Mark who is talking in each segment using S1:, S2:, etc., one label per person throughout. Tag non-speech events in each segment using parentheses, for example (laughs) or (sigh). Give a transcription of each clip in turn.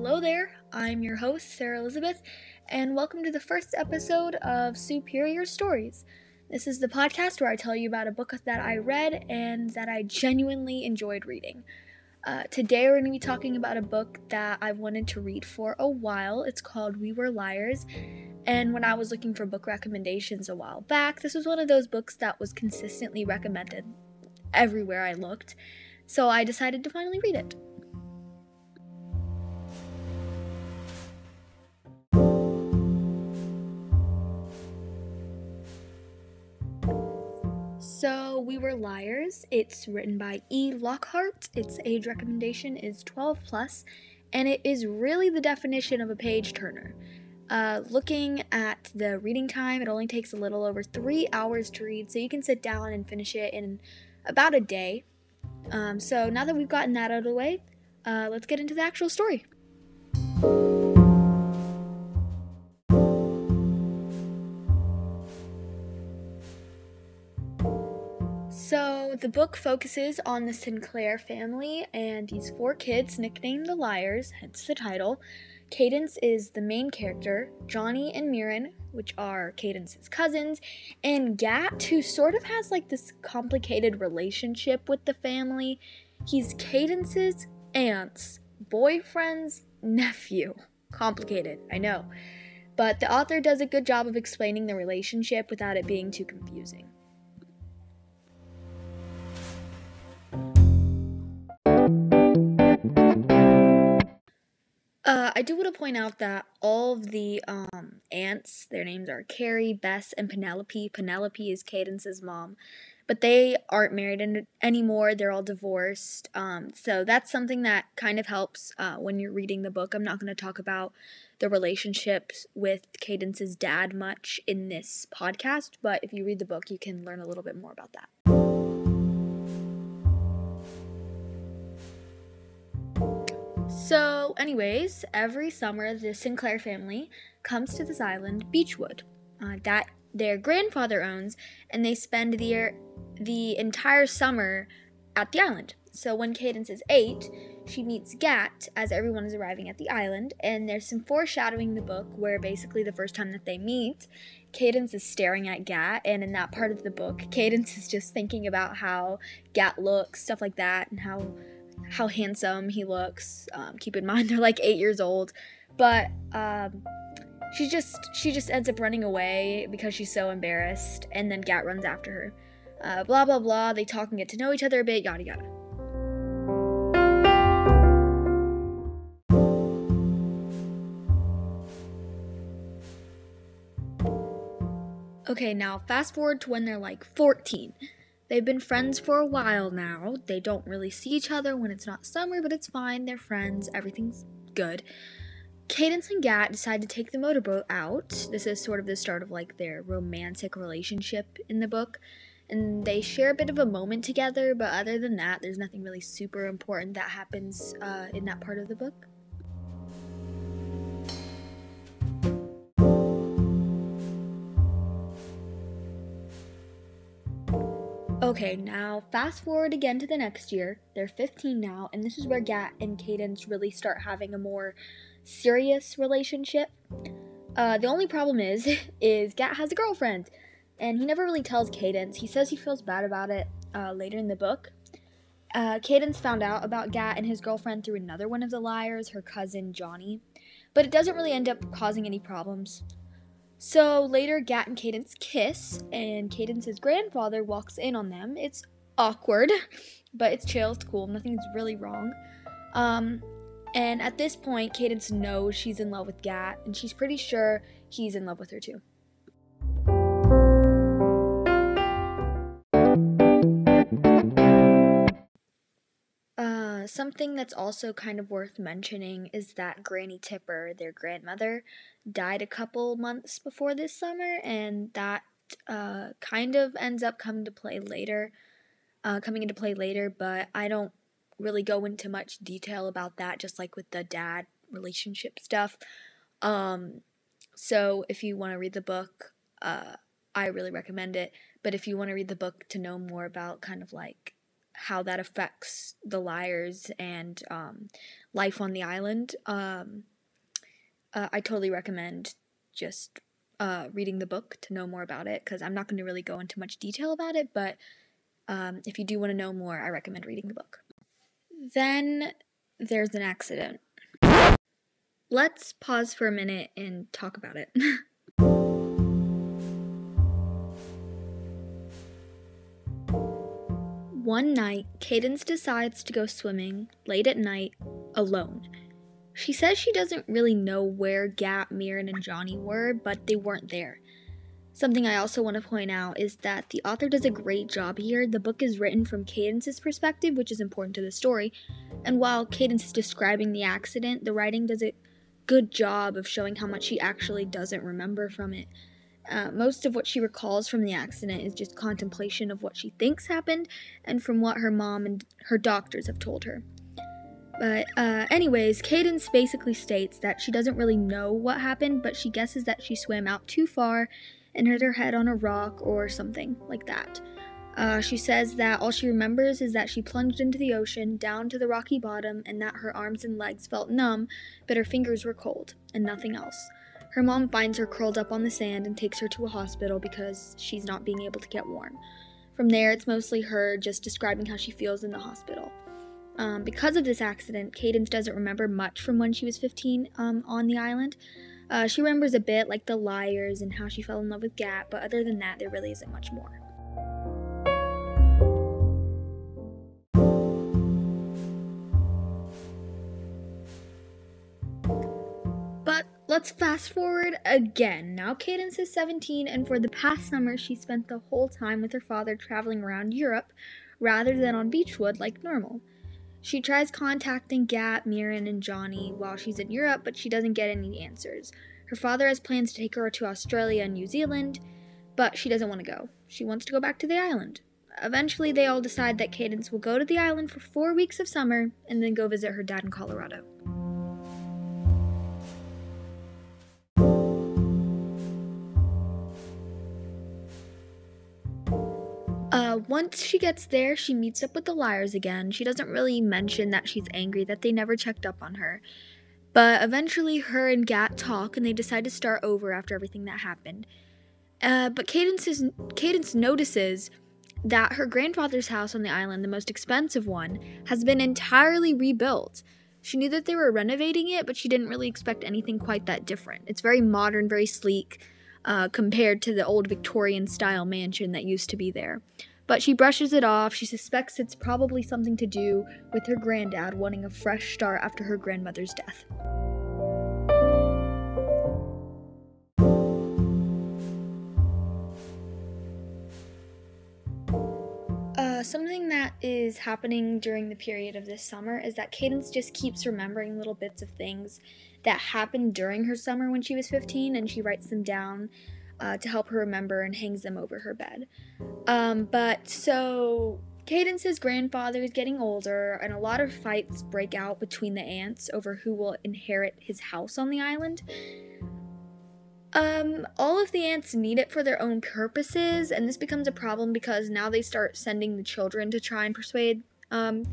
S1: Hello there, I'm your host, Sarah Elizabeth, and welcome to the first episode of Superior Stories. This is the podcast where I tell you about a book that I read and that I genuinely enjoyed reading. Uh, today, we're going to be talking about a book that I've wanted to read for a while. It's called We Were Liars. And when I was looking for book recommendations a while back, this was one of those books that was consistently recommended everywhere I looked. So I decided to finally read it. So, We Were Liars. It's written by E. Lockhart. Its age recommendation is 12 plus, and it is really the definition of a page turner. Uh, looking at the reading time, it only takes a little over three hours to read, so you can sit down and finish it in about a day. Um, so, now that we've gotten that out of the way, uh, let's get into the actual story. The book focuses on the Sinclair family and these four kids, nicknamed the Liars, hence the title. Cadence is the main character, Johnny and Mirren, which are Cadence's cousins, and Gat, who sort of has like this complicated relationship with the family. He's Cadence's aunt's boyfriend's nephew. Complicated, I know. But the author does a good job of explaining the relationship without it being too confusing. Uh, I do want to point out that all of the um, aunts, their names are Carrie, Bess, and Penelope. Penelope is Cadence's mom, but they aren't married in- anymore. They're all divorced. Um, so that's something that kind of helps uh, when you're reading the book. I'm not going to talk about the relationships with Cadence's dad much in this podcast, but if you read the book, you can learn a little bit more about that. Anyways, every summer the Sinclair family comes to this island, Beechwood, uh, that their grandfather owns, and they spend the the entire summer at the island. So when Cadence is eight, she meets Gat as everyone is arriving at the island, and there's some foreshadowing in the book where basically the first time that they meet, Cadence is staring at Gat, and in that part of the book, Cadence is just thinking about how Gat looks, stuff like that, and how how handsome he looks. Um, keep in (laughs) mind they're like eight years old, but um, she just she just ends up running away because she's so embarrassed, and then Gat runs after her. Uh, blah blah blah. They talk and get to know each other a bit. Yada yada. Okay, now fast forward to when they're like 14. They've been friends for a while now. They don't really see each other when it's not summer, but it's fine. They're friends. Everything's good. Cadence and Gat decide to take the motorboat out. This is sort of the start of like their romantic relationship in the book. And they share a bit of a moment together, but other than that, there's nothing really super important that happens uh, in that part of the book. Okay, now fast forward again to the next year. They're 15 now, and this is where Gat and Cadence really start having a more serious relationship. Uh, the only problem is, (laughs) is Gat has a girlfriend, and he never really tells Cadence. He says he feels bad about it uh, later in the book. Uh, Cadence found out about Gat and his girlfriend through another one of the liars, her cousin Johnny, but it doesn't really end up causing any problems. So later, Gat and Cadence kiss, and Cadence's grandfather walks in on them. It's awkward, (laughs) but it's chill, it's cool, nothing's really wrong. Um, and at this point, Cadence knows she's in love with Gat, and she's pretty sure he's in love with her too. Something that's also kind of worth mentioning is that Granny Tipper, their grandmother, died a couple months before this summer, and that uh, kind of ends up coming to play later, uh, coming into play later. But I don't really go into much detail about that, just like with the dad relationship stuff. Um, so if you want to read the book, uh, I really recommend it. But if you want to read the book to know more about kind of like how that affects the liars and um, life on the island. Um, uh, I totally recommend just uh, reading the book to know more about it because I'm not going to really go into much detail about it, but um, if you do want to know more, I recommend reading the book. Then there's an accident. Let's pause for a minute and talk about it. (laughs) One night, Cadence decides to go swimming late at night alone. She says she doesn't really know where Gat, Mirren, and Johnny were, but they weren't there. Something I also want to point out is that the author does a great job here. The book is written from Cadence's perspective, which is important to the story. And while Cadence is describing the accident, the writing does a good job of showing how much she actually doesn't remember from it. Uh, most of what she recalls from the accident is just contemplation of what she thinks happened and from what her mom and her doctors have told her. But, uh, anyways, Cadence basically states that she doesn't really know what happened, but she guesses that she swam out too far and hit her head on a rock or something like that. Uh, she says that all she remembers is that she plunged into the ocean, down to the rocky bottom, and that her arms and legs felt numb, but her fingers were cold, and nothing else. Her mom finds her curled up on the sand and takes her to a hospital because she's not being able to get warm. From there, it's mostly her just describing how she feels in the hospital. Um, because of this accident, Cadence doesn't remember much from when she was 15 um, on the island. Uh, she remembers a bit, like the liars and how she fell in love with Gat, but other than that, there really isn't much more. Let's fast forward again. Now Cadence is 17, and for the past summer, she spent the whole time with her father traveling around Europe rather than on Beechwood like normal. She tries contacting Gat, Mirren, and Johnny while she's in Europe, but she doesn't get any answers. Her father has plans to take her to Australia and New Zealand, but she doesn't want to go. She wants to go back to the island. Eventually, they all decide that Cadence will go to the island for four weeks of summer and then go visit her dad in Colorado. Once she gets there, she meets up with the liars again. She doesn't really mention that she's angry that they never checked up on her. But eventually, her and Gat talk and they decide to start over after everything that happened. Uh, but Cadence, is, Cadence notices that her grandfather's house on the island, the most expensive one, has been entirely rebuilt. She knew that they were renovating it, but she didn't really expect anything quite that different. It's very modern, very sleek, uh, compared to the old Victorian style mansion that used to be there. But she brushes it off. She suspects it's probably something to do with her granddad wanting a fresh start after her grandmother's death. Uh, something that is happening during the period of this summer is that Cadence just keeps remembering little bits of things that happened during her summer when she was 15 and she writes them down uh, to help her remember and hangs them over her bed. Um, but so Cadence's grandfather is getting older, and a lot of fights break out between the aunts over who will inherit his house on the island. Um, all of the aunts need it for their own purposes, and this becomes a problem because now they start sending the children to try and persuade um,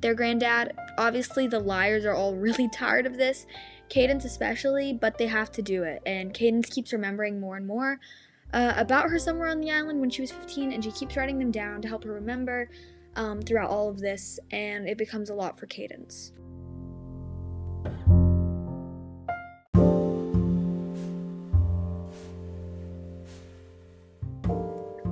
S1: their granddad. Obviously, the liars are all (laughs) really tired of this, Cadence especially, but they have to do it. And Cadence keeps remembering more and more uh, about her somewhere on the island when she was 15, and she keeps writing them down to help her remember um, throughout all of this, and it becomes a lot for Cadence.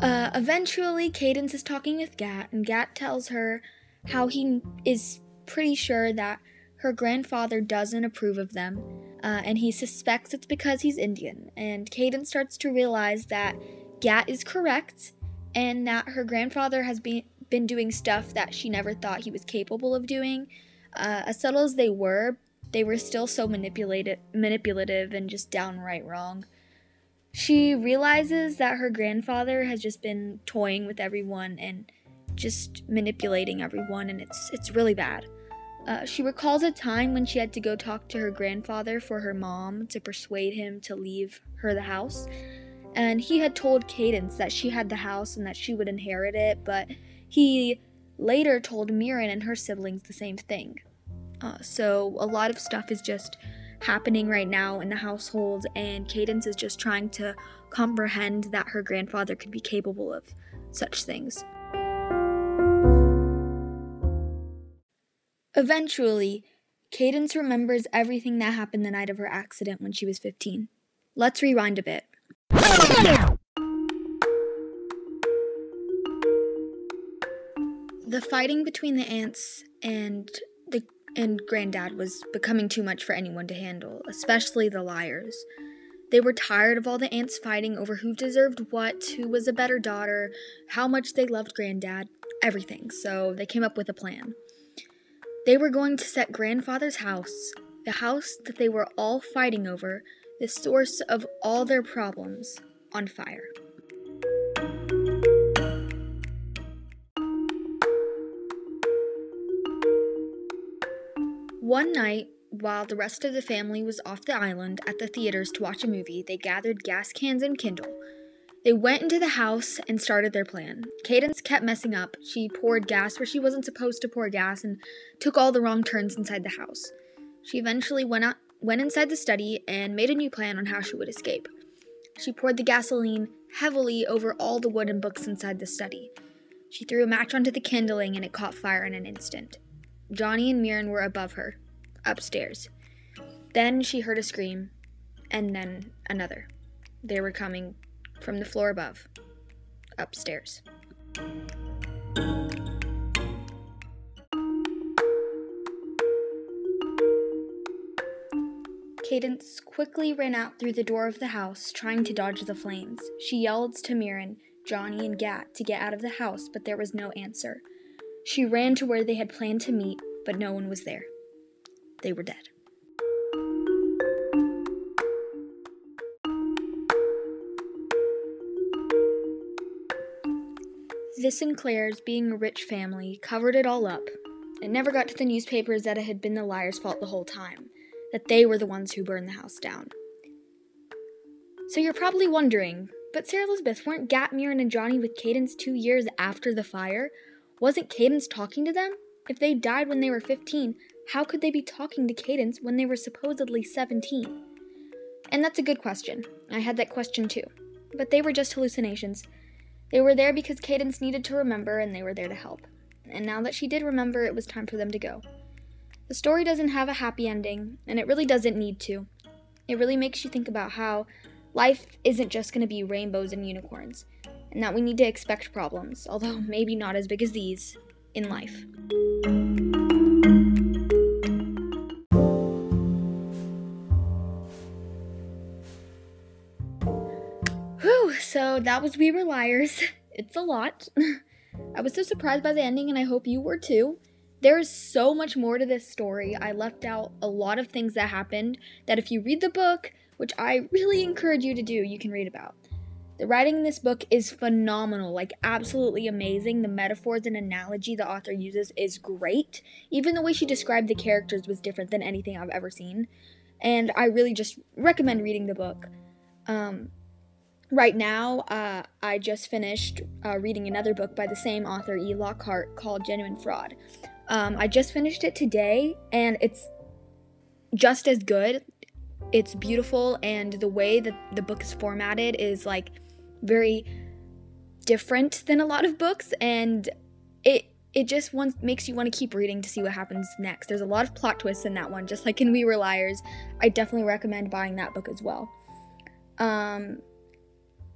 S1: Uh, eventually, Cadence is talking with Gat, and Gat tells her how he is pretty sure that her grandfather doesn't approve of them, uh, and he suspects it's because he's Indian. And Cadence starts to realize that Gat is correct, and that her grandfather has been been doing stuff that she never thought he was capable of doing. Uh, as subtle as they were, they were still so manipulated, manipulative and just downright wrong. She realizes that her grandfather has just been toying with everyone and just manipulating everyone, and it's it's really bad. Uh, she recalls a time when she had to go talk to her grandfather for her mom to persuade him to leave her the house. And he had told Cadence that she had the house and that she would inherit it, but he later told Mirren and her siblings the same thing. Uh, so a lot of stuff is just happening right now in the household, and Cadence is just trying to comprehend that her grandfather could be capable of such things. Eventually, Cadence remembers everything that happened the night of her accident when she was 15. Let's rewind a bit. The fighting between the aunts and the and granddad was becoming too much for anyone to handle, especially the liars. They were tired of all the aunts fighting over who deserved what, who was a better daughter, how much they loved granddad, everything. So they came up with a plan. They were going to set grandfather's house, the house that they were all fighting over, the source of all their problems, on fire. One night, while the rest of the family was off the island at the theaters to watch a movie, they gathered gas cans and Kindle. They went into the house and started their plan. Cadence kept messing up. She poured gas where she wasn't supposed to pour gas and took all the wrong turns inside the house. She eventually went out, went inside the study and made a new plan on how she would escape. She poured the gasoline heavily over all the wood and books inside the study. She threw a match onto the kindling and it caught fire in an instant. Johnny and Mirren were above her, upstairs. Then she heard a scream, and then another. They were coming from the floor above, upstairs. Cadence quickly ran out through the door of the house, trying to dodge the flames. She yelled to Mirren, Johnny, and Gat to get out of the house, but there was no answer. She ran to where they had planned to meet, but no one was there. They were dead. The Sinclairs, being a rich family, covered it all up. It never got to the newspapers that it had been the liar's fault the whole time, that they were the ones who burned the house down. So you're probably wondering, but Sarah Elizabeth, weren't Gat, Mirren, and Johnny with Cadence two years after the fire? Wasn't Cadence talking to them? If they died when they were 15, how could they be talking to Cadence when they were supposedly 17? And that's a good question. I had that question too. But they were just hallucinations. They were there because Cadence needed to remember, and they were there to help. And now that she did remember, it was time for them to go. The story doesn't have a happy ending, and it really doesn't need to. It really makes you think about how life isn't just going to be rainbows and unicorns and that we need to expect problems, although (laughs) maybe not as big as these, in life. So that was We Were Liars. (laughs) It's a lot. (laughs) I was so surprised by the ending, and I hope you were too. There is so much more to this story. I left out a lot of things that happened that if you read the book, which I really encourage you to do, you can read about. The writing in this book is phenomenal, like absolutely amazing. The metaphors and analogy the author uses is great. Even the way she described the characters was different than anything I've ever seen. And I really just recommend reading the book. Um, right now, uh, I just finished uh, reading another book by the same author, E. Lockhart, called Genuine Fraud. Um, I just finished it today, and it's just as good. It's beautiful, and the way that the book is formatted is like very different than a lot of books and it it just wants, makes you want to keep reading to see what happens next. There's a lot of plot twists in that one, just like in We Were Liars. I definitely recommend buying that book as well. Um,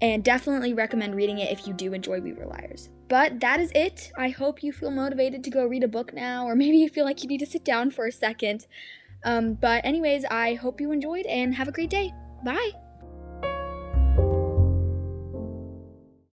S1: and definitely recommend reading it if you do enjoy We Were Liars. But that is it. I hope you feel motivated to go read a book now, or (laughs) maybe you feel like you need to sit down for a second. Um, but, anyways, I hope you enjoyed and have a great day. Bye.